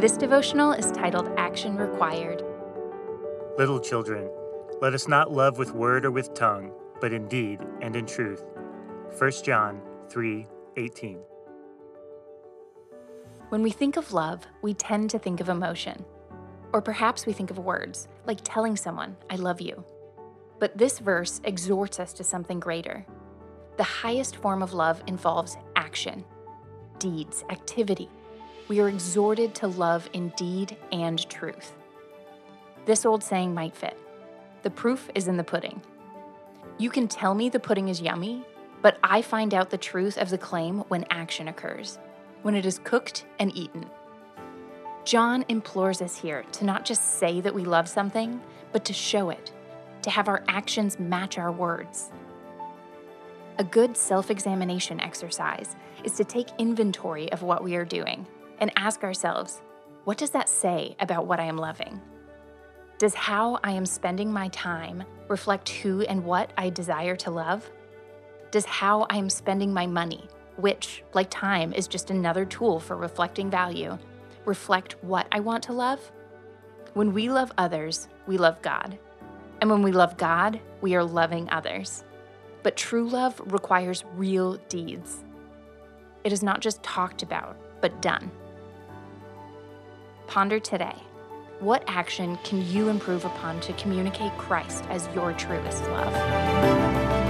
This devotional is titled Action Required. Little children, let us not love with word or with tongue, but in deed and in truth. 1 John 3 18. When we think of love, we tend to think of emotion. Or perhaps we think of words, like telling someone, I love you. But this verse exhorts us to something greater. The highest form of love involves action, deeds, activity. We are exhorted to love in deed and truth. This old saying might fit the proof is in the pudding. You can tell me the pudding is yummy, but I find out the truth of the claim when action occurs, when it is cooked and eaten. John implores us here to not just say that we love something, but to show it, to have our actions match our words. A good self examination exercise is to take inventory of what we are doing and ask ourselves, what does that say about what I am loving? Does how I am spending my time reflect who and what I desire to love? Does how I am spending my money, which, like time, is just another tool for reflecting value, reflect what I want to love? When we love others, we love God. And when we love God, we are loving others. But true love requires real deeds. It is not just talked about, but done. Ponder today what action can you improve upon to communicate Christ as your truest love?